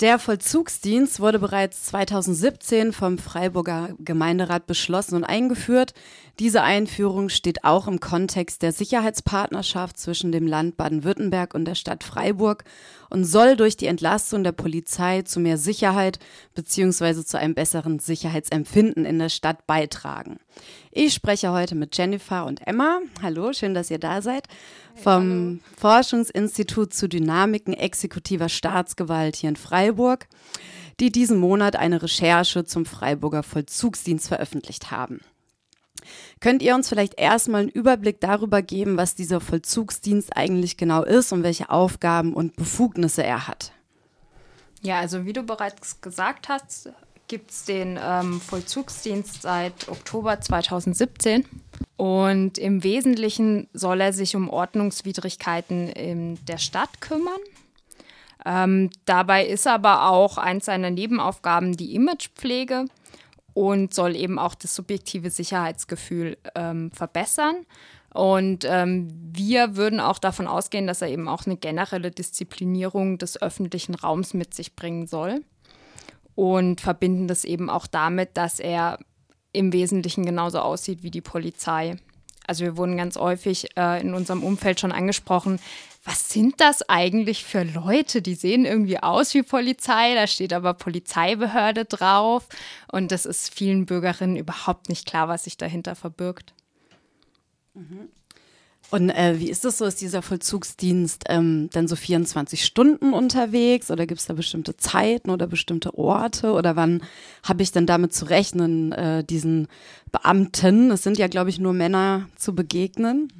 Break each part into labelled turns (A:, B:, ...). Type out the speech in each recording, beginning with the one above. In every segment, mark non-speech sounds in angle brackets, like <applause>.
A: Der Vollzugsdienst wurde bereits 2017 vom Freiburger Gemeinderat beschlossen und eingeführt. Diese Einführung steht auch im Kontext der Sicherheitspartnerschaft zwischen dem Land Baden-Württemberg und der Stadt Freiburg und soll durch die Entlastung der Polizei zu mehr Sicherheit bzw. zu einem besseren Sicherheitsempfinden in der Stadt beitragen. Ich spreche heute mit Jennifer und Emma. Hallo, schön, dass ihr da seid. Vom Hallo. Forschungsinstitut zu Dynamiken exekutiver Staatsgewalt hier in Freiburg, die diesen Monat eine Recherche zum Freiburger Vollzugsdienst veröffentlicht haben. Könnt ihr uns vielleicht erstmal einen Überblick darüber geben, was dieser Vollzugsdienst eigentlich genau ist und welche Aufgaben und Befugnisse er hat?
B: Ja, also wie du bereits gesagt hast, gibt es den ähm, Vollzugsdienst seit Oktober 2017. Und im Wesentlichen soll er sich um Ordnungswidrigkeiten in der Stadt kümmern. Ähm, dabei ist aber auch eins seiner Nebenaufgaben die Imagepflege und soll eben auch das subjektive Sicherheitsgefühl ähm, verbessern. Und ähm, wir würden auch davon ausgehen, dass er eben auch eine generelle Disziplinierung des öffentlichen Raums mit sich bringen soll. Und verbinden das eben auch damit, dass er im Wesentlichen genauso aussieht wie die Polizei. Also wir wurden ganz häufig äh, in unserem Umfeld schon angesprochen, was sind das eigentlich für Leute? Die sehen irgendwie aus wie Polizei, da steht aber Polizeibehörde drauf. Und das ist vielen Bürgerinnen überhaupt nicht klar, was sich dahinter verbirgt.
A: Mhm. Und äh, wie ist das so? Ist dieser Vollzugsdienst ähm, dann so 24 Stunden unterwegs oder gibt es da bestimmte Zeiten oder bestimmte Orte oder wann habe ich denn damit zu rechnen, äh, diesen Beamten, es sind ja glaube ich nur Männer, zu begegnen?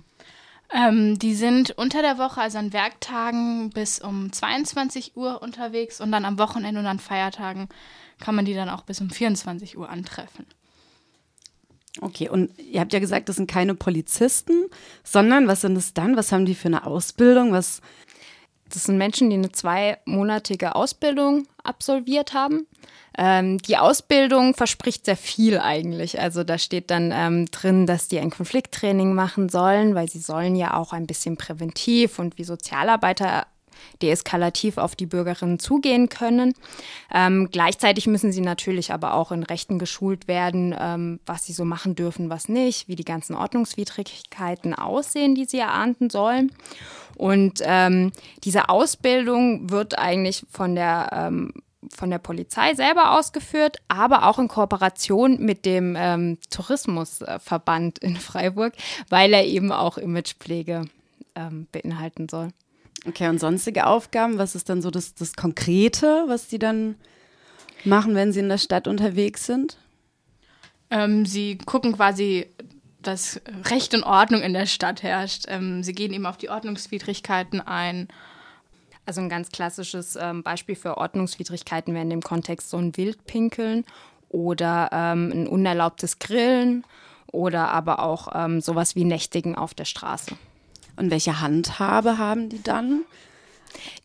C: Ähm, die sind unter der Woche, also an Werktagen, bis um 22 Uhr unterwegs und dann am Wochenende und an Feiertagen kann man die dann auch bis um 24 Uhr antreffen.
A: Okay, und ihr habt ja gesagt, das sind keine Polizisten, sondern was sind es dann? Was haben die für eine Ausbildung? Was
B: das sind Menschen, die eine zweimonatige Ausbildung absolviert haben. Ähm, die Ausbildung verspricht sehr viel eigentlich. Also da steht dann ähm, drin, dass die ein Konflikttraining machen sollen, weil sie sollen ja auch ein bisschen präventiv und wie Sozialarbeiter deeskalativ auf die Bürgerinnen zugehen können. Ähm, gleichzeitig müssen sie natürlich aber auch in Rechten geschult werden, ähm, was sie so machen dürfen, was nicht, wie die ganzen Ordnungswidrigkeiten aussehen, die sie erahnden sollen. Und ähm, diese Ausbildung wird eigentlich von der ähm, von der Polizei selber ausgeführt, aber auch in Kooperation mit dem ähm, Tourismusverband in Freiburg, weil er eben auch Imagepflege ähm, beinhalten soll.
A: Okay, und sonstige Aufgaben, was ist dann so das, das Konkrete, was die dann machen, wenn sie in der Stadt unterwegs sind?
C: Ähm, sie gucken quasi, dass Recht und Ordnung in der Stadt herrscht. Ähm, sie gehen eben auf die Ordnungswidrigkeiten ein.
B: Also ein ganz klassisches ähm, Beispiel für Ordnungswidrigkeiten wäre in dem Kontext so ein Wildpinkeln oder ähm, ein unerlaubtes Grillen oder aber auch ähm, sowas wie Nächtigen auf der Straße.
A: Und welche Handhabe haben die dann?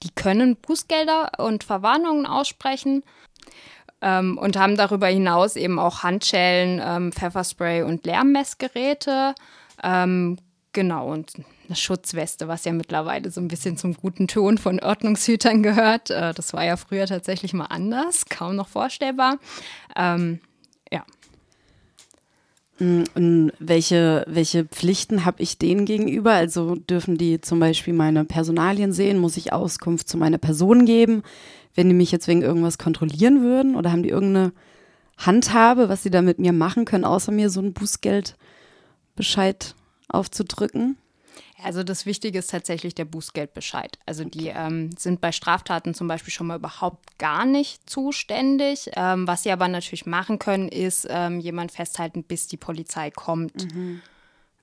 B: Die können Bußgelder und Verwarnungen aussprechen ähm, und haben darüber hinaus eben auch Handschellen, ähm, Pfefferspray und Lärmmessgeräte. Ähm, genau, und eine Schutzweste, was ja mittlerweile so ein bisschen zum guten Ton von Ordnungshütern gehört. Äh, das war ja früher tatsächlich mal anders, kaum noch vorstellbar. Ähm,
A: und welche, welche Pflichten habe ich denen gegenüber? Also dürfen die zum Beispiel meine Personalien sehen? Muss ich Auskunft zu meiner Person geben, wenn die mich jetzt wegen irgendwas kontrollieren würden? Oder haben die irgendeine Handhabe, was sie da mit mir machen können, außer mir so einen Bußgeldbescheid aufzudrücken?
B: Also das Wichtige ist tatsächlich der Bußgeldbescheid. Also die ähm, sind bei Straftaten zum Beispiel schon mal überhaupt gar nicht zuständig. Ähm, was sie aber natürlich machen können, ist ähm, jemand festhalten, bis die Polizei kommt. Mhm.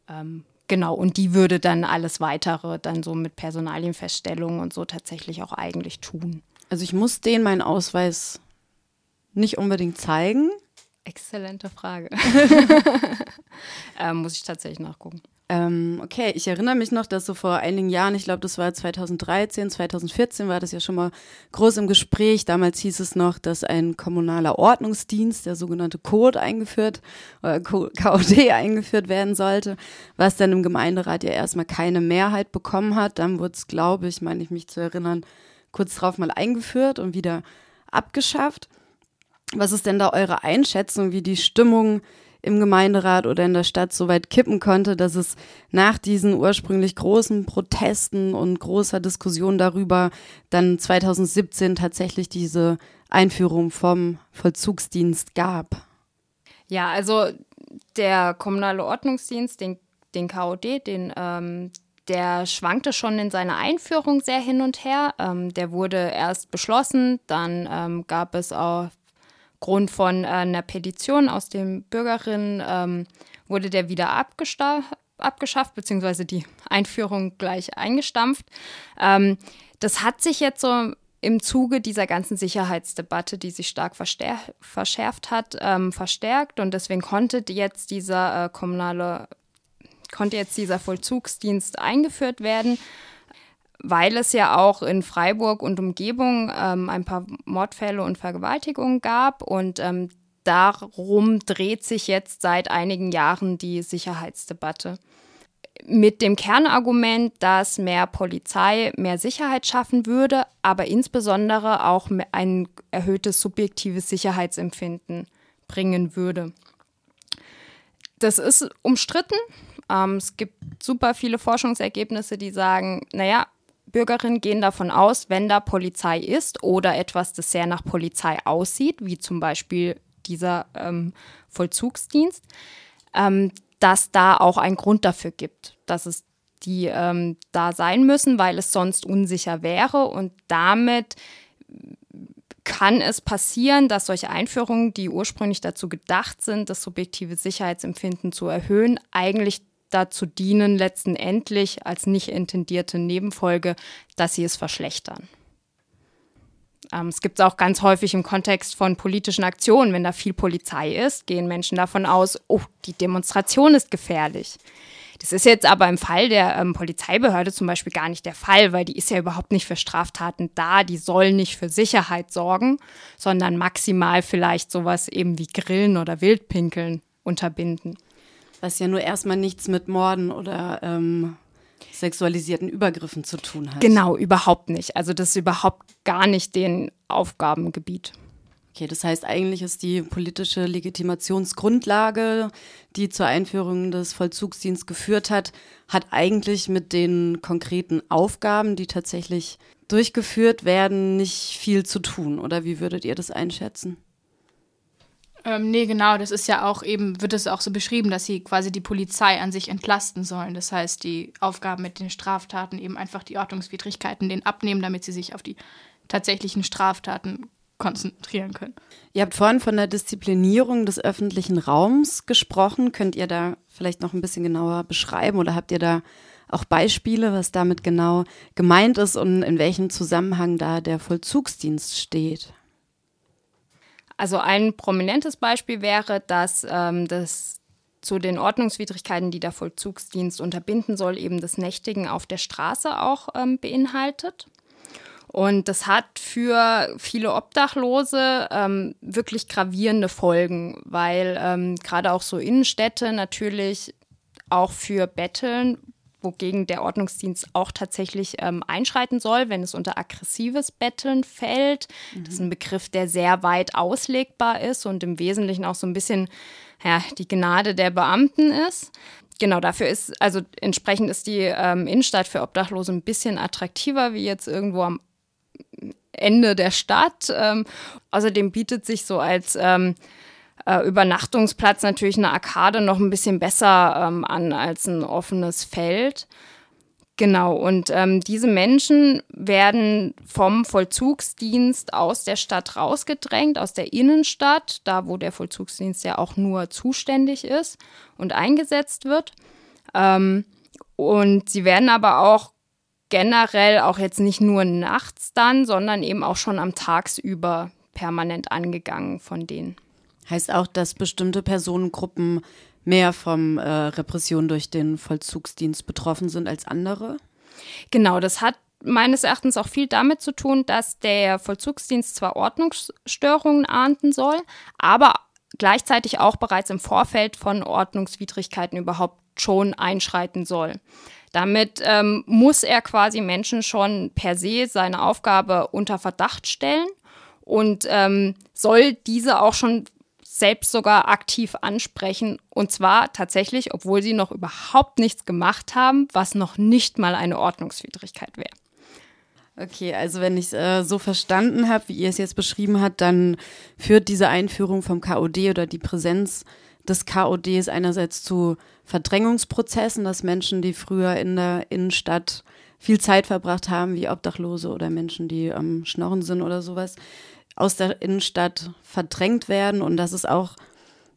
B: Ähm, genau, und die würde dann alles Weitere dann so mit Personalienfeststellungen und so tatsächlich auch eigentlich tun.
A: Also ich muss denen meinen Ausweis nicht unbedingt zeigen.
B: Exzellente Frage. <laughs> <laughs> ähm, muss ich tatsächlich nachgucken.
A: Ähm, okay, ich erinnere mich noch, dass so vor einigen Jahren, ich glaube, das war 2013, 2014, war das ja schon mal groß im Gespräch. Damals hieß es noch, dass ein kommunaler Ordnungsdienst, der sogenannte Code eingeführt, oder KOD <laughs> eingeführt werden sollte, was dann im Gemeinderat ja erstmal keine Mehrheit bekommen hat. Dann wurde es, glaube ich, meine ich mich zu erinnern, kurz drauf mal eingeführt und wieder abgeschafft. Was ist denn da eure Einschätzung, wie die Stimmung im Gemeinderat oder in der Stadt so weit kippen konnte, dass es nach diesen ursprünglich großen Protesten und großer Diskussion darüber dann 2017 tatsächlich diese Einführung vom Vollzugsdienst gab?
B: Ja, also der kommunale Ordnungsdienst, den, den KOD, den, ähm, der schwankte schon in seiner Einführung sehr hin und her. Ähm, der wurde erst beschlossen, dann ähm, gab es aufgrund von äh, einer Petition aus den Bürgerinnen, ähm, wurde der wieder abgeschafft, beziehungsweise die Einführung gleich eingestampft. Ähm, das hat sich jetzt so im Zuge dieser ganzen Sicherheitsdebatte, die sich stark verschärft hat, ähm, verstärkt. Und deswegen konnte jetzt dieser äh, kommunale, konnte jetzt dieser Vollzugsdienst eingeführt werden, weil es ja auch in Freiburg und Umgebung ähm, ein paar Mordfälle und Vergewaltigungen gab. Und ähm, darum dreht sich jetzt seit einigen Jahren die Sicherheitsdebatte mit dem Kernargument, dass mehr Polizei mehr Sicherheit schaffen würde, aber insbesondere auch ein erhöhtes subjektives Sicherheitsempfinden bringen würde. Das ist umstritten. Ähm, es gibt super viele Forschungsergebnisse, die sagen, naja, Bürgerinnen gehen davon aus, wenn da Polizei ist oder etwas, das sehr nach Polizei aussieht, wie zum Beispiel dieser ähm, Vollzugsdienst, ähm, dass da auch ein Grund dafür gibt, dass es die ähm, da sein müssen, weil es sonst unsicher wäre. Und damit kann es passieren, dass solche Einführungen, die ursprünglich dazu gedacht sind, das subjektive Sicherheitsempfinden zu erhöhen, eigentlich dazu dienen, letztendlich als nicht intendierte Nebenfolge, dass sie es verschlechtern. Ähm, es gibt es auch ganz häufig im Kontext von politischen Aktionen. Wenn da viel Polizei ist, gehen Menschen davon aus, oh, die Demonstration ist gefährlich. Das ist jetzt aber im Fall der ähm, Polizeibehörde zum Beispiel gar nicht der Fall, weil die ist ja überhaupt nicht für Straftaten da. Die soll nicht für Sicherheit sorgen, sondern maximal vielleicht sowas eben wie Grillen oder Wildpinkeln unterbinden.
A: Was ja nur erstmal nichts mit Morden oder ähm, sexualisierten Übergriffen zu tun hat.
B: Genau, überhaupt nicht. Also das ist überhaupt gar nicht den Aufgabengebiet.
A: Okay, das heißt, eigentlich ist die politische Legitimationsgrundlage, die zur Einführung des Vollzugsdienstes geführt hat, hat eigentlich mit den konkreten Aufgaben, die tatsächlich durchgeführt werden, nicht viel zu tun. Oder wie würdet ihr das einschätzen?
C: Ähm, nee, genau, das ist ja auch eben, wird es auch so beschrieben, dass sie quasi die Polizei an sich entlasten sollen. Das heißt, die Aufgaben mit den Straftaten eben einfach die Ordnungswidrigkeiten denen abnehmen, damit sie sich auf die tatsächlichen Straftaten konzentrieren können.
A: Ihr habt vorhin von der Disziplinierung des öffentlichen Raums gesprochen. Könnt ihr da vielleicht noch ein bisschen genauer beschreiben oder habt ihr da auch Beispiele, was damit genau gemeint ist und in welchem Zusammenhang da der Vollzugsdienst steht?
B: Also ein prominentes Beispiel wäre, dass ähm, das zu den Ordnungswidrigkeiten, die der Vollzugsdienst unterbinden soll, eben das Nächtigen auf der Straße auch ähm, beinhaltet. Und das hat für viele Obdachlose ähm, wirklich gravierende Folgen, weil ähm, gerade auch so Innenstädte natürlich auch für Betteln wogegen der Ordnungsdienst auch tatsächlich ähm, einschreiten soll, wenn es unter aggressives Betteln fällt. Mhm. Das ist ein Begriff, der sehr weit auslegbar ist und im Wesentlichen auch so ein bisschen ja, die Gnade der Beamten ist. Genau, dafür ist, also entsprechend ist die ähm, Innenstadt für Obdachlose ein bisschen attraktiver wie jetzt irgendwo am Ende der Stadt. Ähm, außerdem bietet sich so als ähm, äh, Übernachtungsplatz natürlich eine Arkade noch ein bisschen besser ähm, an als ein offenes Feld. Genau, und ähm, diese Menschen werden vom Vollzugsdienst aus der Stadt rausgedrängt, aus der Innenstadt, da wo der Vollzugsdienst ja auch nur zuständig ist und eingesetzt wird. Ähm, und sie werden aber auch generell auch jetzt nicht nur nachts dann, sondern eben auch schon am Tagsüber permanent angegangen von denen.
A: Heißt auch, dass bestimmte Personengruppen mehr von äh, Repression durch den Vollzugsdienst betroffen sind als andere?
B: Genau, das hat meines Erachtens auch viel damit zu tun, dass der Vollzugsdienst zwar Ordnungsstörungen ahnden soll, aber gleichzeitig auch bereits im Vorfeld von Ordnungswidrigkeiten überhaupt schon einschreiten soll. Damit ähm, muss er quasi Menschen schon per se seine Aufgabe unter Verdacht stellen und ähm, soll diese auch schon selbst sogar aktiv ansprechen. Und zwar tatsächlich, obwohl sie noch überhaupt nichts gemacht haben, was noch nicht mal eine Ordnungswidrigkeit wäre.
A: Okay, also wenn ich es äh, so verstanden habe, wie ihr es jetzt beschrieben habt, dann führt diese Einführung vom KOD oder die Präsenz des KODs einerseits zu Verdrängungsprozessen, dass Menschen, die früher in der Innenstadt viel Zeit verbracht haben, wie Obdachlose oder Menschen, die am Schnorren sind oder sowas, aus der Innenstadt verdrängt werden und dass es auch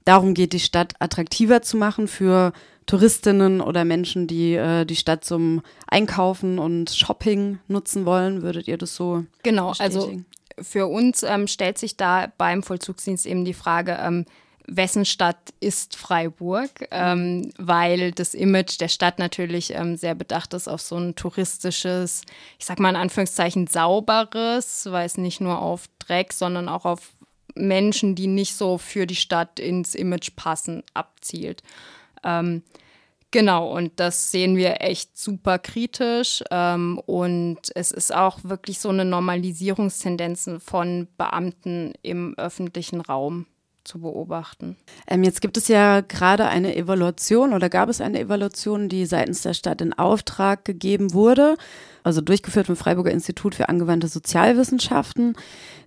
A: darum geht, die Stadt attraktiver zu machen für Touristinnen oder Menschen, die äh, die Stadt zum Einkaufen und Shopping nutzen wollen. Würdet ihr das so?
B: Genau, also für uns ähm, stellt sich da beim Vollzugsdienst eben die Frage, ähm, wessen Stadt ist Freiburg, ähm, weil das Image der Stadt natürlich ähm, sehr bedacht ist auf so ein touristisches, ich sag mal in Anführungszeichen sauberes, weil es nicht nur auf Dreck, sondern auch auf Menschen, die nicht so für die Stadt ins Image passen, abzielt. Ähm, genau, und das sehen wir echt super kritisch. Ähm, und es ist auch wirklich so eine Normalisierungstendenz von Beamten im öffentlichen Raum zu beobachten.
A: Ähm, jetzt gibt es ja gerade eine Evaluation oder gab es eine Evaluation, die seitens der Stadt in Auftrag gegeben wurde, also durchgeführt vom Freiburger Institut für angewandte Sozialwissenschaften.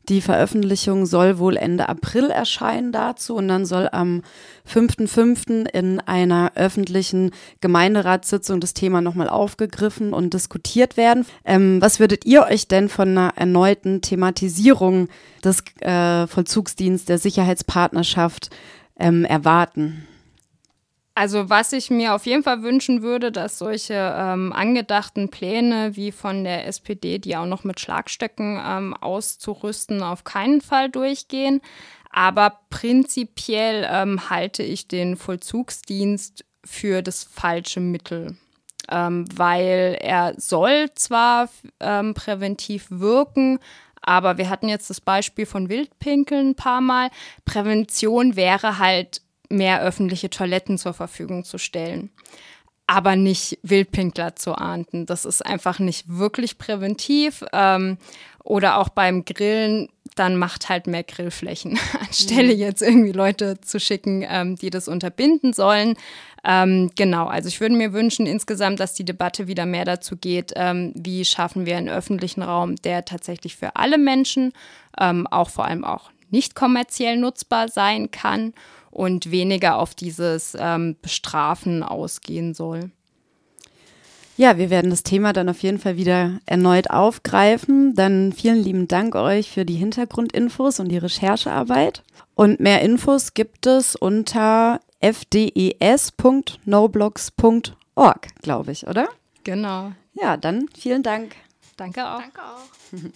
A: Die Veröffentlichung soll wohl Ende April erscheinen dazu und dann soll am 5.5. in einer öffentlichen Gemeinderatssitzung das Thema nochmal aufgegriffen und diskutiert werden. Ähm, was würdet ihr euch denn von einer erneuten Thematisierung des äh, Vollzugsdienstes der Sicherheitspartnerschaft ähm, erwarten?
B: Also was ich mir auf jeden Fall wünschen würde, dass solche ähm, angedachten Pläne wie von der SPD, die auch noch mit Schlagstöcken ähm, auszurüsten, auf keinen Fall durchgehen. Aber prinzipiell ähm, halte ich den Vollzugsdienst für das falsche Mittel. Ähm, weil er soll zwar ähm, präventiv wirken, aber wir hatten jetzt das Beispiel von Wildpinkeln ein paar Mal. Prävention wäre halt mehr öffentliche Toiletten zur Verfügung zu stellen. Aber nicht Wildpinkler zu ahnden. Das ist einfach nicht wirklich präventiv. Ähm, oder auch beim Grillen, dann macht halt mehr Grillflächen, <laughs> anstelle mhm. jetzt irgendwie Leute zu schicken, ähm, die das unterbinden sollen. Ähm, genau, also ich würde mir wünschen insgesamt, dass die Debatte wieder mehr dazu geht, ähm, wie schaffen wir einen öffentlichen Raum, der tatsächlich für alle Menschen, ähm, auch vor allem auch nicht kommerziell nutzbar sein kann und weniger auf dieses ähm, Bestrafen ausgehen soll.
A: Ja, wir werden das Thema dann auf jeden Fall wieder erneut aufgreifen. Dann vielen lieben Dank euch für die Hintergrundinfos und die Recherchearbeit. Und mehr Infos gibt es unter fdes.noblogs.org, glaube ich, oder?
B: Genau.
A: Ja, dann vielen Dank.
B: Danke auch. Danke auch. <laughs>